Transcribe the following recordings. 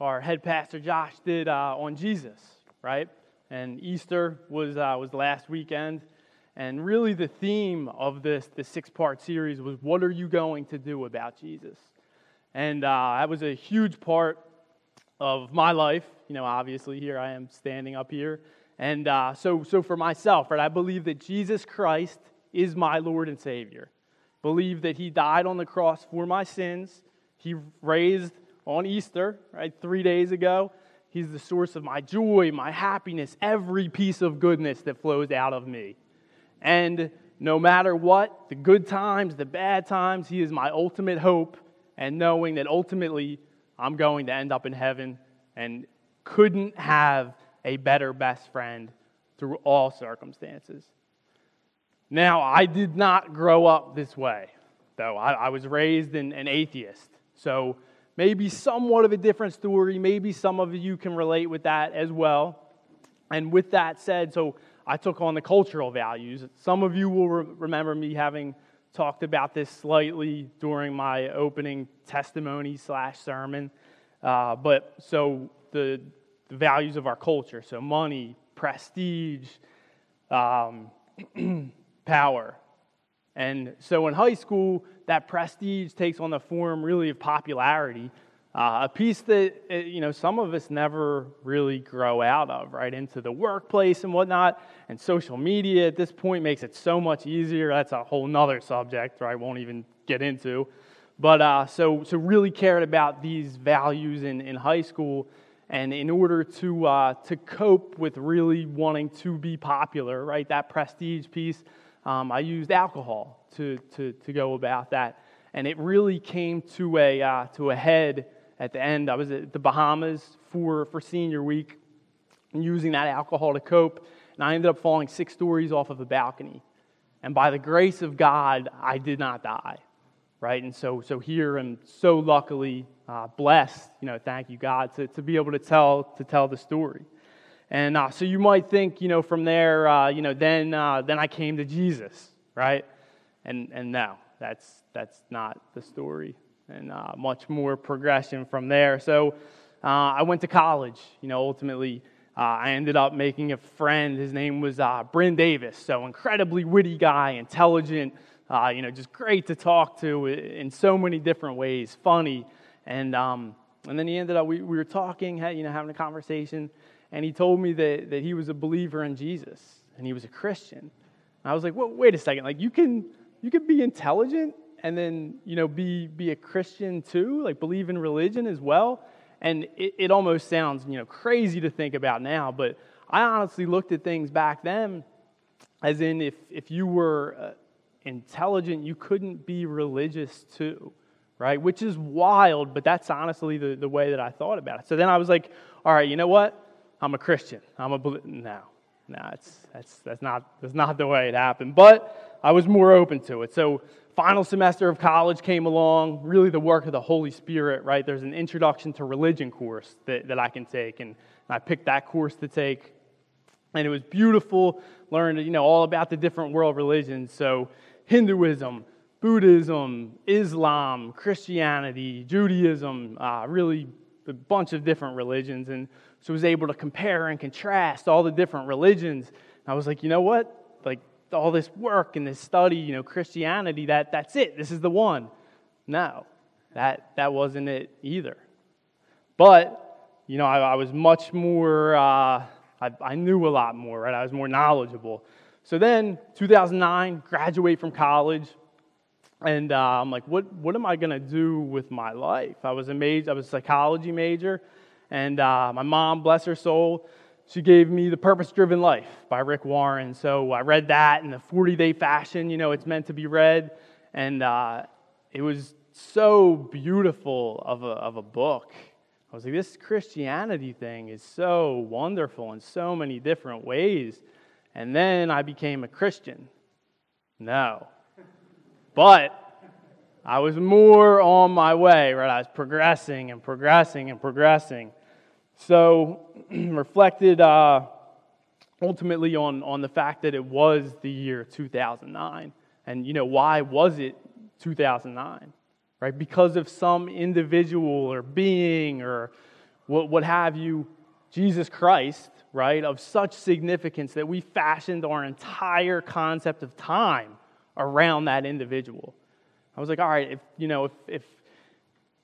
our head pastor Josh did uh, on Jesus, right? And Easter was, uh, was last weekend. And really, the theme of this, this six part series was what are you going to do about Jesus? And uh, that was a huge part of my life. You know, obviously, here I am standing up here. And uh, so, so for myself, right, I believe that Jesus Christ is my Lord and Savior. Believe that He died on the cross for my sins. He raised on Easter, right, three days ago. He's the source of my joy, my happiness, every piece of goodness that flows out of me. And no matter what, the good times, the bad times, He is my ultimate hope, and knowing that ultimately I'm going to end up in heaven and couldn't have a better best friend through all circumstances. Now, I did not grow up this way, though. I, I was raised an, an atheist. So maybe somewhat of a different story. Maybe some of you can relate with that as well. And with that said, so I took on the cultural values. Some of you will re- remember me having talked about this slightly during my opening testimony slash sermon. Uh, but so the, the, values of our culture, so money, prestige, um, power. And so in high school, that prestige takes on the form really of popularity, uh, a piece that uh, you know some of us never really grow out of, right? Into the workplace and whatnot, and social media at this point makes it so much easier. That's a whole nother subject, right? I won't even get into. But uh, so so really cared about these values in, in high school, and in order to uh, to cope with really wanting to be popular, right? That prestige piece um, I used alcohol to, to, to go about that. And it really came to a, uh, to a head at the end. I was at the Bahamas for, for senior week using that alcohol to cope. And I ended up falling six stories off of a balcony. And by the grace of God, I did not die. Right? And so, so here I'm so luckily uh, blessed, you know, thank you, God, to, to be able to tell, to tell the story. And uh, so you might think, you know, from there, uh, you know, then, uh, then I came to Jesus, right? And, and no, that's, that's not the story. And uh, much more progression from there. So uh, I went to college, you know, ultimately. Uh, I ended up making a friend. His name was Bryn Davis. So incredibly witty guy, intelligent, you know, just great to talk to in so many different ways, funny. And, um, and then he ended up, we, we were talking, you know, having a conversation and he told me that, that he was a believer in Jesus and he was a Christian. And I was like, well, wait a second. Like, you can, you can be intelligent and then, you know, be, be a Christian too, like believe in religion as well. And it, it almost sounds, you know, crazy to think about now, but I honestly looked at things back then as in if, if you were uh, intelligent, you couldn't be religious too, right? Which is wild, but that's honestly the, the way that I thought about it. So then I was like, all right, you know what? I'm a Christian. I'm a no, no, it's that's that's not that's not the way it happened. But I was more open to it. So final semester of college came along. Really, the work of the Holy Spirit. Right? There's an introduction to religion course that, that I can take, and I picked that course to take, and it was beautiful. Learned you know all about the different world religions. So Hinduism. Buddhism, Islam, Christianity, Judaism, uh, really a bunch of different religions. And so I was able to compare and contrast all the different religions. I was like, you know what? All this work and this study, you know, Christianity, that, that's it. This is the one. No, that, that wasn't it either. But, you know, I, I was much more, uh, I, I knew a lot more, right? I was more knowledgeable. So then, 2009, graduate from college, and uh, I'm like, what, what am I going to do with my life? I was a major, I was a psychology major. And uh, my mom, bless her soul, she gave me The Purpose Driven Life by Rick Warren. So I read that in the 40 day fashion, you know, it's meant to be read. And uh, it was so beautiful of a, of a book. I was like, this Christianity thing is so wonderful in so many different ways. And then I became a Christian. No. But I was more on my way, right? I was progressing and progressing and progressing. So, reflected uh, ultimately on, on the fact that it was the year 2009. And, you know, why was it 2009? Right? Because of some individual or being or what, what have you, Jesus Christ, right, of such significance that we fashioned our entire concept of time around that individual. I was like, all right, if, you know, if, if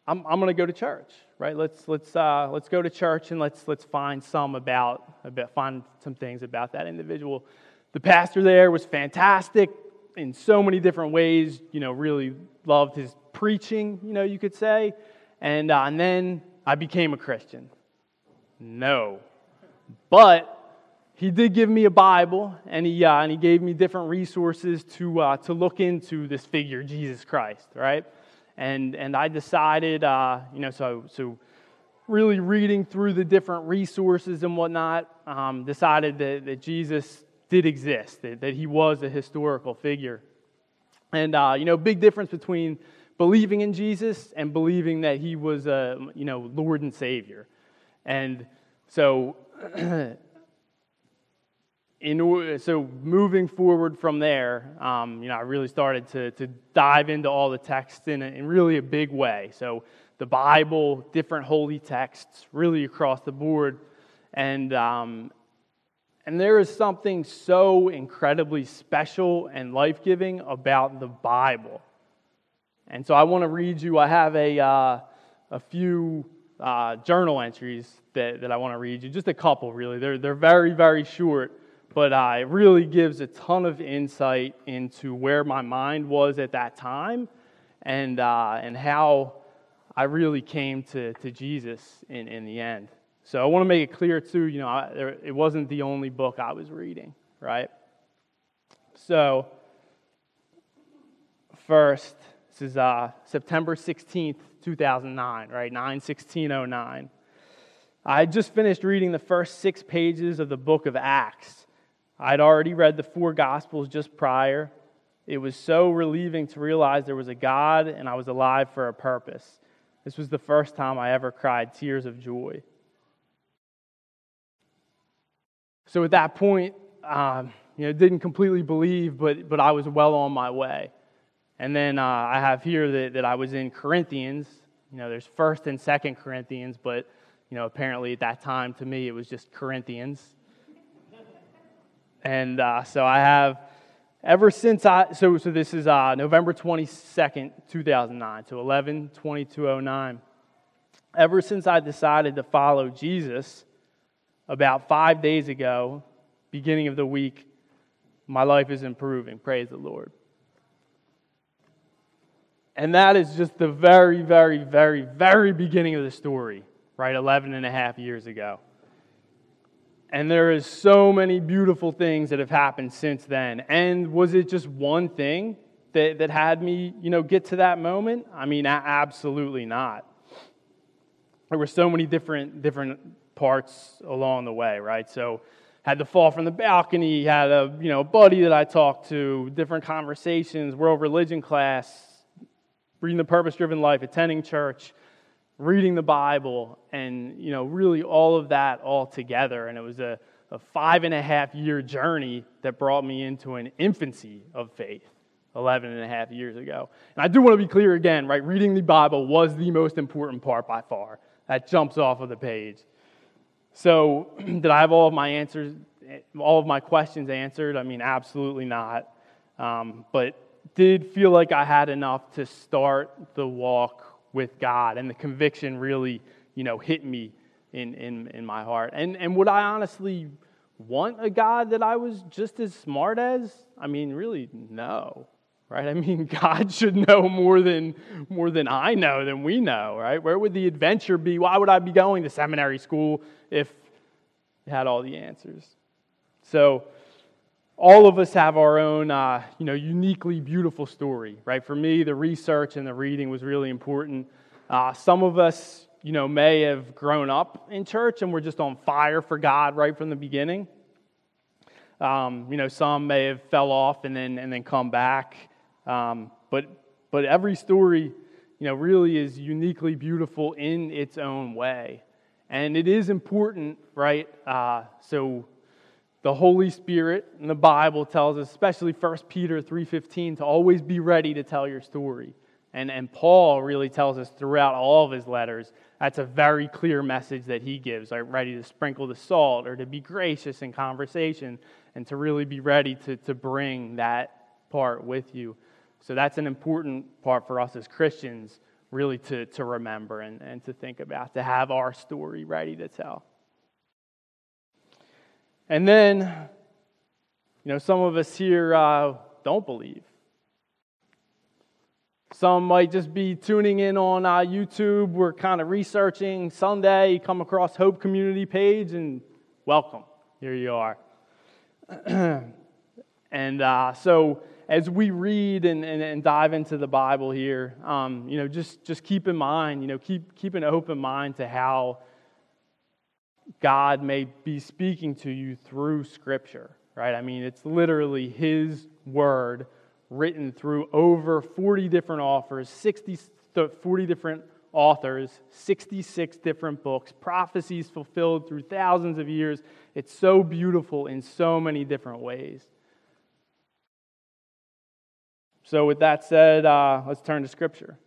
I'm, I'm going to go to church, right? Let's, let's, uh, let's go to church and let's, let's find some about, about, find some things about that individual. The pastor there was fantastic in so many different ways, you know, really loved his preaching, you know, you could say. And, uh, and then I became a Christian. No. But he did give me a Bible, and he, uh, and he gave me different resources to, uh, to look into this figure, Jesus Christ, right? And, and I decided, uh, you know, so, so really reading through the different resources and whatnot, um, decided that, that Jesus did exist, that, that he was a historical figure. And, uh, you know, big difference between believing in Jesus and believing that he was a, you know, Lord and Savior. And so, in, so moving forward from there, um, you know, I really started to, to dive into all the texts in, a, in really a big way. So the Bible, different holy texts, really across the board. And, um, and there is something so incredibly special and life giving about the Bible. And so I want to read you, I have a, uh, a few uh, journal entries that, that I want to read you, just a couple really. They're, they're very, very short, but uh, it really gives a ton of insight into where my mind was at that time and, uh, and how I really came to, to Jesus in, in the end. So I want to make it clear, too, you know, I, there, it wasn't the only book I was reading, right? So, first, this is uh, September 16th, 2009, right? 9 1609. I had just finished reading the first six pages of the book of Acts. I'd already read the four Gospels just prior. It was so relieving to realize there was a God and I was alive for a purpose. This was the first time I ever cried tears of joy. So at that point, um, you know, didn't completely believe, but, but I was well on my way. And then uh, I have here that, that I was in Corinthians. You know, there's First and Second Corinthians, but you know, apparently at that time to me it was just Corinthians. And uh, so I have ever since I so so this is uh, November 22nd, 2009, so 11 2209. Ever since I decided to follow Jesus, about five days ago, beginning of the week, my life is improving. Praise the Lord. And that is just the very, very, very, very beginning of the story, right? 11 and a half years ago. And there is so many beautiful things that have happened since then. And was it just one thing that, that had me, you know, get to that moment? I mean, absolutely not. There were so many different, different parts along the way, right? So, had to fall from the balcony, had a, you know, buddy that I talked to, different conversations, world religion class, reading the purpose driven life, attending church, reading the Bible, and you know, really all of that all together. And it was a, a five and a half year journey that brought me into an infancy of faith 11 and a half years ago. And I do want to be clear again, right? Reading the Bible was the most important part by far. That jumps off of the page. So, did I have all of my answers, all of my questions answered? I mean, absolutely not. Um, but did feel like I had enough to start the walk with God, and the conviction really, you know, hit me in, in, in my heart. And, and would I honestly want a God that I was just as smart as? I mean, really, no. Right? I mean, God should know more than more than I know, than we know, right? Where would the adventure be? Why would I be going to seminary school if it had all the answers? So all of us have our own, uh, you know, uniquely beautiful story, right? For me, the research and the reading was really important. Uh, some of us, you know, may have grown up in church and we're just on fire for God right from the beginning. Um, you know, some may have fell off and then and then come back. Um, but but every story, you know, really is uniquely beautiful in its own way, and it is important, right? Uh, so the Holy Spirit and the Bible tells us, especially 1 Peter 3:15, to always be ready to tell your story. And, and Paul really tells us throughout all of his letters that's a very clear message that he gives, like ready to sprinkle the salt or to be gracious in conversation and to really be ready to, to bring that part with you. So that's an important part for us as Christians, really to, to remember and, and to think about, to have our story ready to tell. And then, you know, some of us here uh, don't believe. Some might just be tuning in on uh, YouTube. We're kind of researching Sunday. You come across Hope Community page, and welcome. Here you are. and uh, so, as we read and, and, and, dive into the Bible here, um, you know, just, just keep in mind, you know, keep, keep an open mind to how God may be speaking to you through Scripture, right? I mean, it's literally His Word written through over 40 different authors, 60, 40 different authors, 66 different books, prophecies fulfilled through thousands of years. It's so beautiful in so many different ways. So, with that said, uh, let's turn to Scripture.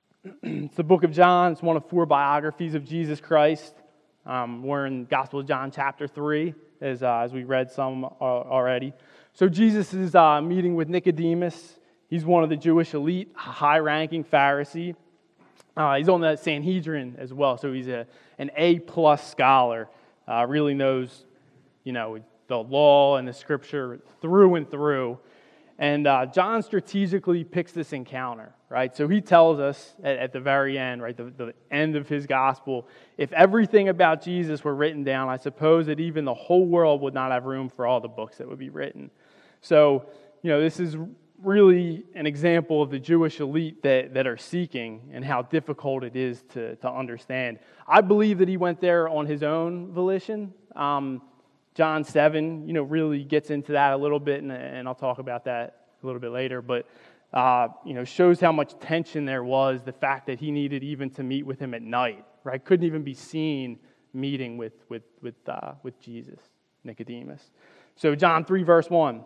it's the book of John. It's one of four biographies of Jesus Christ. Um, we're in Gospel of John, chapter 3, as, uh, as we read some uh, already. So Jesus is uh, meeting with Nicodemus. He's one of the Jewish elite, high ranking Pharisee. Uh, he's on the Sanhedrin as well, so he's a, an A plus scholar. Uh, really knows, you know, the law and the scripture through and through. And uh, John strategically picks this encounter, right? So he tells us at, at the very end, right, the, the end of his gospel, if everything about Jesus were written down, I suppose that even the whole world would not have room for all the books that would be written. So, you know, this is really an example of the Jewish elite that, that are seeking and how difficult it is to, to understand. I believe that he went there on his own volition. Um, John 7, you know, really gets into that a little bit, and, and I'll talk about that a little bit later, but, uh, you know, shows how much tension there was, the fact that he needed even to meet with him at night, right? Couldn't even be seen meeting with, with, with, uh, with Jesus, Nicodemus. So, John 3, verse 1.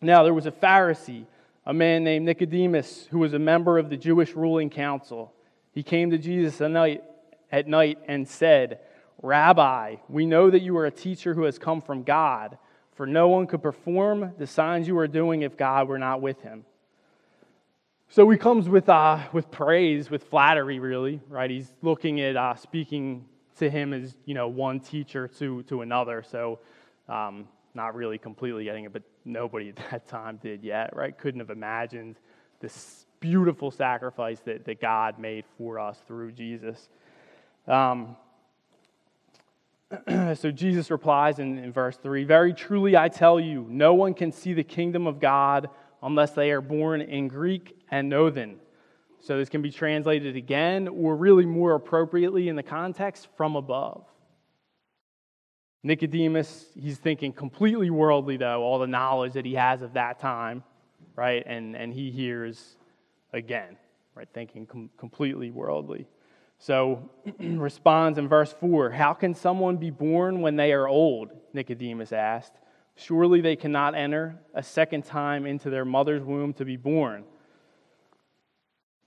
Now, there was a Pharisee, a man named Nicodemus, who was a member of the Jewish ruling council. He came to Jesus at night, at night and said, Rabbi, we know that you are a teacher who has come from God, for no one could perform the signs you are doing if God were not with him. So he comes with, uh, with praise, with flattery, really, right? He's looking at uh, speaking to him as, you know, one teacher to, to another. So um, not really completely getting it, but nobody at that time did yet, right? Couldn't have imagined this beautiful sacrifice that, that God made for us through Jesus. Um, so Jesus replies in, in verse 3 Very truly I tell you, no one can see the kingdom of God unless they are born in Greek anothen. So this can be translated again, or really more appropriately in the context, from above. Nicodemus, he's thinking completely worldly, though, all the knowledge that he has of that time, right? And, and he hears again, right? Thinking com- completely worldly. So responds in verse 4 How can someone be born when they are old? Nicodemus asked. Surely they cannot enter a second time into their mother's womb to be born.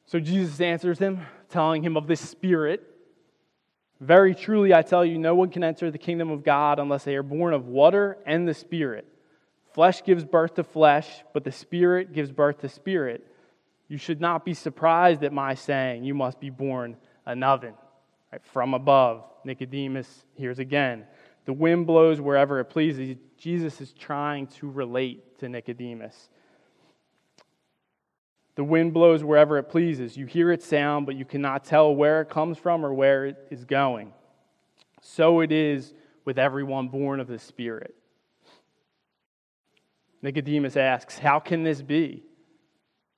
So Jesus answers him, telling him of this spirit. Very truly, I tell you, no one can enter the kingdom of God unless they are born of water and the Spirit. Flesh gives birth to flesh, but the Spirit gives birth to spirit. You should not be surprised at my saying, You must be born anothen. Right? From above, Nicodemus hears again. The wind blows wherever it pleases. Jesus is trying to relate to Nicodemus. The wind blows wherever it pleases. You hear its sound, but you cannot tell where it comes from or where it is going. So it is with everyone born of the Spirit. Nicodemus asks, How can this be?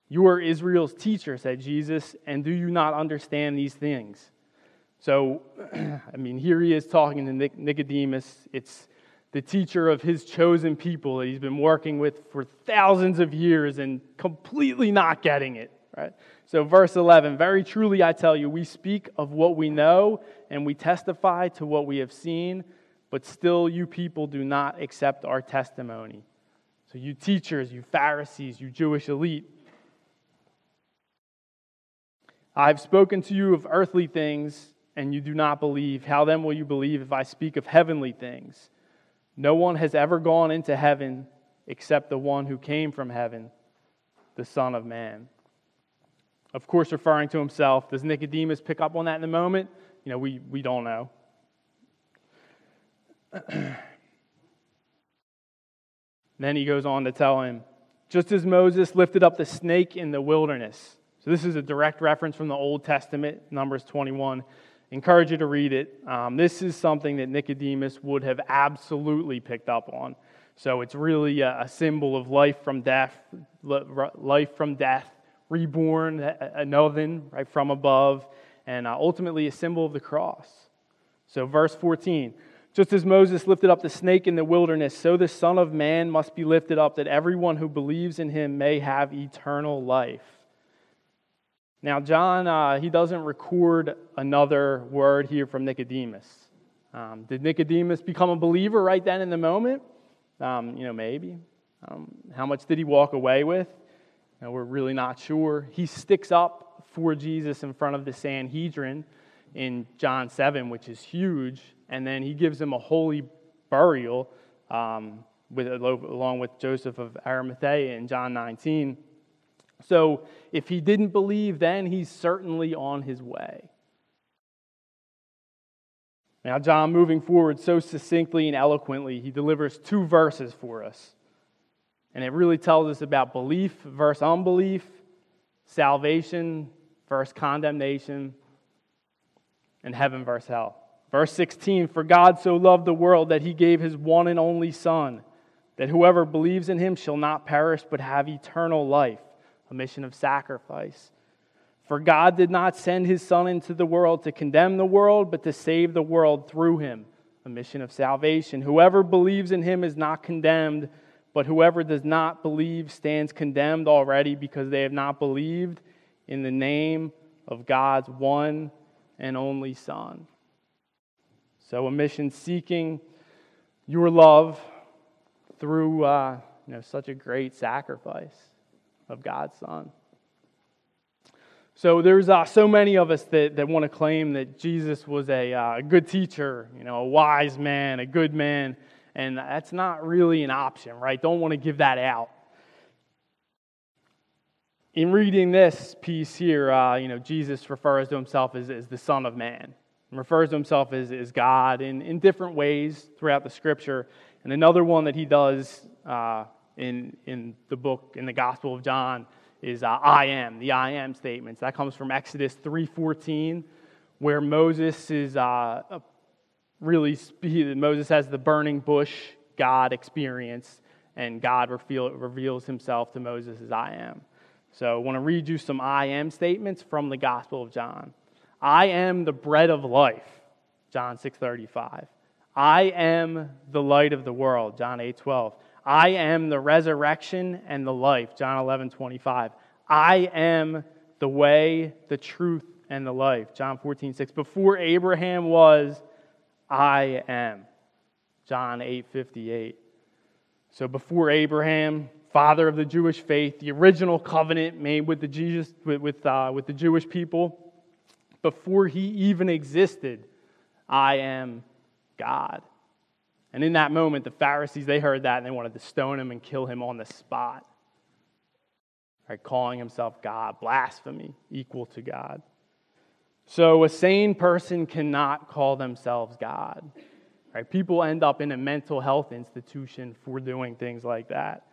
You are Israel's teacher, said Jesus, and do you not understand these things? So, I mean, here he is talking to Nicodemus. It's the teacher of his chosen people that he's been working with for thousands of years and completely not getting it, right? So, verse 11 Very truly I tell you, we speak of what we know and we testify to what we have seen, but still you people do not accept our testimony. So, you teachers, you Pharisees, you Jewish elite, I've spoken to you of earthly things, and you do not believe. How then will you believe if I speak of heavenly things? No one has ever gone into heaven except the one who came from heaven, the Son of Man. Of course, referring to himself. Does Nicodemus pick up on that in the moment? You know, we, we don't know. then he goes on to tell him, just as Moses lifted up the snake in the wilderness. So, this is a direct reference from the Old Testament, Numbers 21. Encourage you to read it. Um, this is something that Nicodemus would have absolutely picked up on. So, it's really a, a symbol of life from death, life from death, reborn, another right from above, and uh, ultimately a symbol of the cross. So, verse 14 just as Moses lifted up the snake in the wilderness, so the Son of Man must be lifted up, that everyone who believes in him may have eternal life. Now, John, uh, he doesn't record another word here from Nicodemus. Um, did Nicodemus become a believer right then in the moment? Um, you know, maybe. Um, how much did he walk away with? You know, we're really not sure. He sticks up for Jesus in front of the Sanhedrin in John 7, which is huge and then he gives him a holy burial um, with, along with Joseph of Arimathea in John 19. So if he didn't believe then, he's certainly on his way. Now, John, moving forward so succinctly and eloquently, he delivers two verses for us. And it really tells us about belief versus unbelief, salvation versus condemnation, and heaven versus hell. Verse 16 For God so loved the world that he gave his one and only Son, that whoever believes in him shall not perish but have eternal life, a mission of sacrifice. For God did not send his Son into the world to condemn the world, but to save the world through him, a mission of salvation. Whoever believes in him is not condemned, but whoever does not believe stands condemned already because they have not believed in the name of God's one and only Son. So, a mission seeking your love through uh, you know, such a great sacrifice of God's Son. So there's uh, so many of us that, that want to claim that Jesus was a, uh, good teacher, you know, a wise man, a good man, and that's not really an option, right? Don't want to give that out. In reading this piece here, uh, you know, Jesus refers to himself as, as the Son of Man refers to himself as, as God in, in different ways throughout the scripture. And another one that he does uh, in, in the book, in the Gospel of John, is uh, I am, the I am statements. That comes from Exodus 3.14, where Moses is uh, really, Moses has the burning bush God experience, and God reveal, reveals himself to Moses as I am. So I want to read you some I am statements from the Gospel of John. I am the bread of life, John 6:35. I am the light of the world, John 8:12. I am the resurrection and the life, John 11:25. I am the way, the truth, and the life, John 14:6. Before Abraham was, I am, John 8:58. So before Abraham, father of the Jewish faith, the original covenant made with the Jesus with, with, uh, with the Jewish people before he even existed, I am God. And in that moment, the Pharisees, they heard that and they wanted to stone him and kill him on the spot. Right, calling himself God, blasphemy, equal to God. So a sane person cannot call themselves God. Right? People end up in a mental health institution for doing things like that.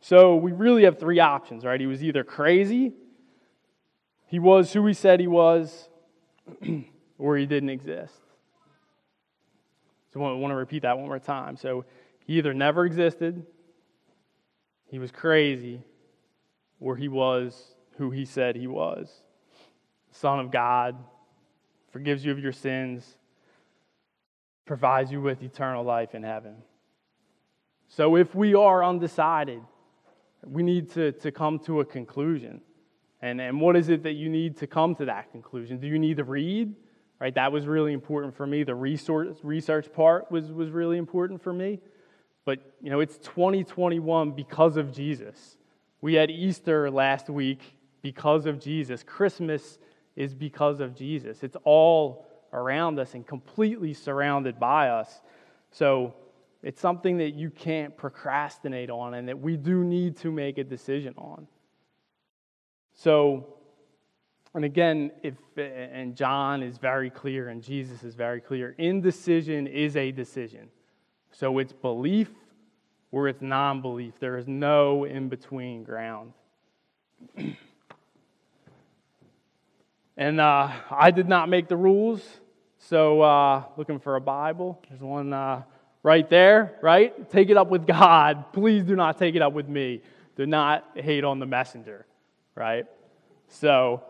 So we really have three options, right? He was either crazy, he was who he said he was, or he didn't exist. So I want to repeat that one more time. So he either never existed, he was crazy, or he was who he said he was. Son of God, forgives you of your sins, provides you with eternal life in heaven. So if we are undecided, we need to, to come to a conclusion. And, and what is it that you need to come to that conclusion? Do you need to read? Right, that was really important for me. The resource, research part was, was really important for me. But, you know, it's 2021 because of Jesus. We had Easter last week because of Jesus. Christmas is because of Jesus. It's all around us and completely surrounded by us. So it's something that you can't procrastinate on and that we do need to make a decision on. So, and again, if and John is very clear and Jesus is very clear, indecision is a decision. So it's belief or it's non belief. There is no in between ground. and uh, I did not make the rules. So, uh, looking for a Bible. There's one uh, right there, right? Take it up with God. Please do not take it up with me. Do not hate on the messenger, right? So,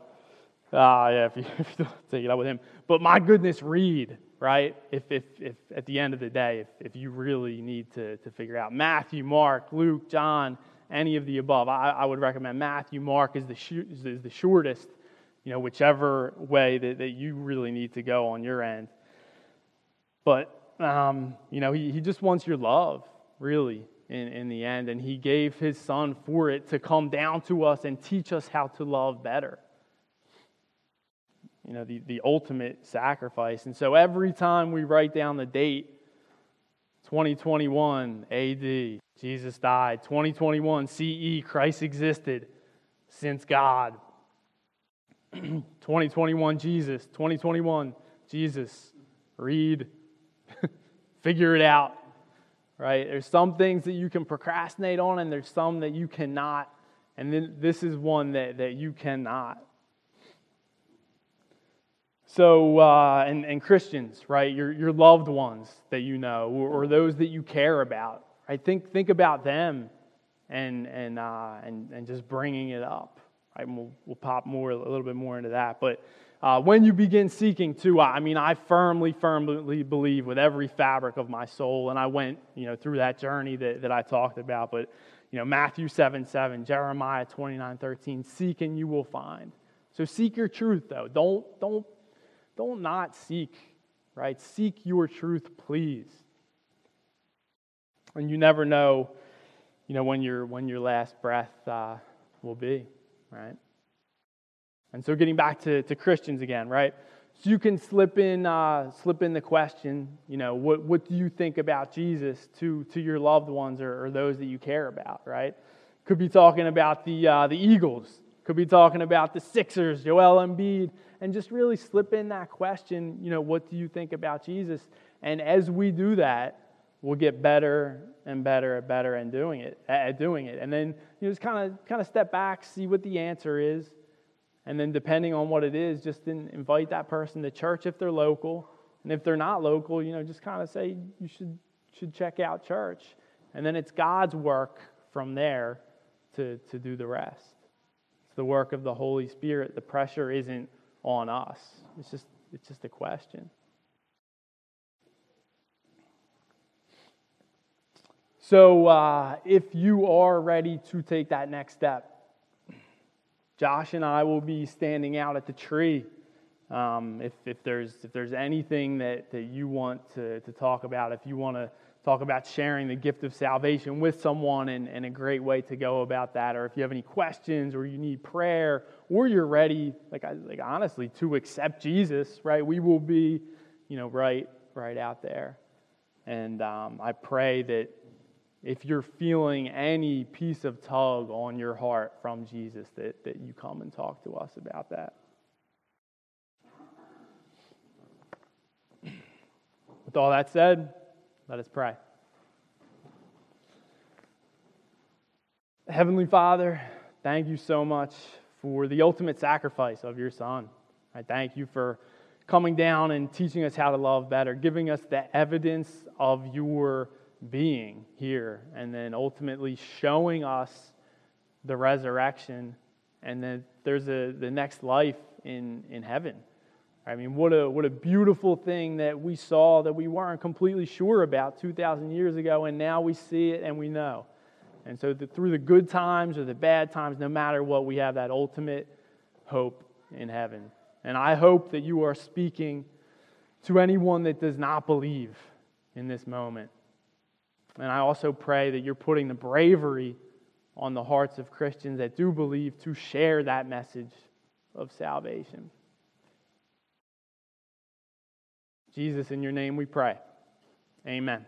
uh, yeah, if you, if you take it up with him. But my goodness, read, right? If, if, if at the end of the day, if, if you really need to, to figure out Matthew, Mark, Luke, John, any of the above, I, I would recommend Matthew, Mark is the, is the shortest, you know, whichever way that, that you really need to go on your end. But um, you know, he, he just wants your love, really, in, in the end. And he gave his son for it to come down to us and teach us how to love better. You know, the, the ultimate sacrifice. And so every time we write down the date, 2021 AD, Jesus died. 2021 CE, Christ existed since God. 2021 Jesus. 2021 Jesus. Read figure it out, right? There's some things that you can procrastinate on, and there's some that you cannot. And then this is one that, that you cannot. So, uh, and, and Christians, right? Your, your loved ones that you know, or, or those that you care about, right? Think, think about them and, and, uh, and, and just bringing it up. Right? And we'll, we'll pop more, a little bit more into that. But uh, when you begin seeking to, I mean, I firmly, firmly believe with every fabric of my soul, and I went, you know, through that journey that, that I talked about, but, you know, Matthew 7, 7, Jeremiah 29, 13, seek and you will find. So seek your truth, though. Don't, don't, don't not seek, right? Seek your truth, please. And you never know, you know, when your, when your last breath uh, will be, right? And so, getting back to, to Christians again, right? So you can slip in, uh, slip in the question, you know, what, what do you think about Jesus to, to your loved ones or, or those that you care about, right? Could be talking about the, uh, the Eagles, could be talking about the Sixers, Joel Embiid, and just really slip in that question, you know, what do you think about Jesus? And as we do that, we'll get better and better and better at doing it, at doing it. And then you know, just kind of kind of step back, see what the answer is, and then, depending on what it is, just invite that person to church if they're local. And if they're not local, you know, just kind of say you should, should check out church. And then it's God's work from there to, to do the rest. It's the work of the Holy Spirit. The pressure isn't on us, it's just, it's just a question. So, uh, if you are ready to take that next step, Josh and I will be standing out at the tree. Um, if, if, there's, if there's anything that, that you want to, to talk about, if you want to talk about sharing the gift of salvation with someone and, and a great way to go about that, or if you have any questions or you need prayer or you're ready, like, like honestly, to accept Jesus, right? We will be, you know, right, right out there. And um, I pray that if you're feeling any piece of tug on your heart from Jesus, that, that you come and talk to us about that. With all that said, let us pray. Heavenly Father, thank you so much for the ultimate sacrifice of your Son. I thank you for coming down and teaching us how to love better, giving us the evidence of your being here and then ultimately showing us the resurrection and then there's a, the next life in, in heaven. I mean, what a, what a beautiful thing that we saw that we weren't completely sure about 2,000 years ago, and now we see it and we know. And so, the, through the good times or the bad times, no matter what, we have that ultimate hope in heaven. And I hope that you are speaking to anyone that does not believe in this moment. And I also pray that you're putting the bravery on the hearts of Christians that do believe to share that message of salvation. Jesus, in your name we pray. Amen.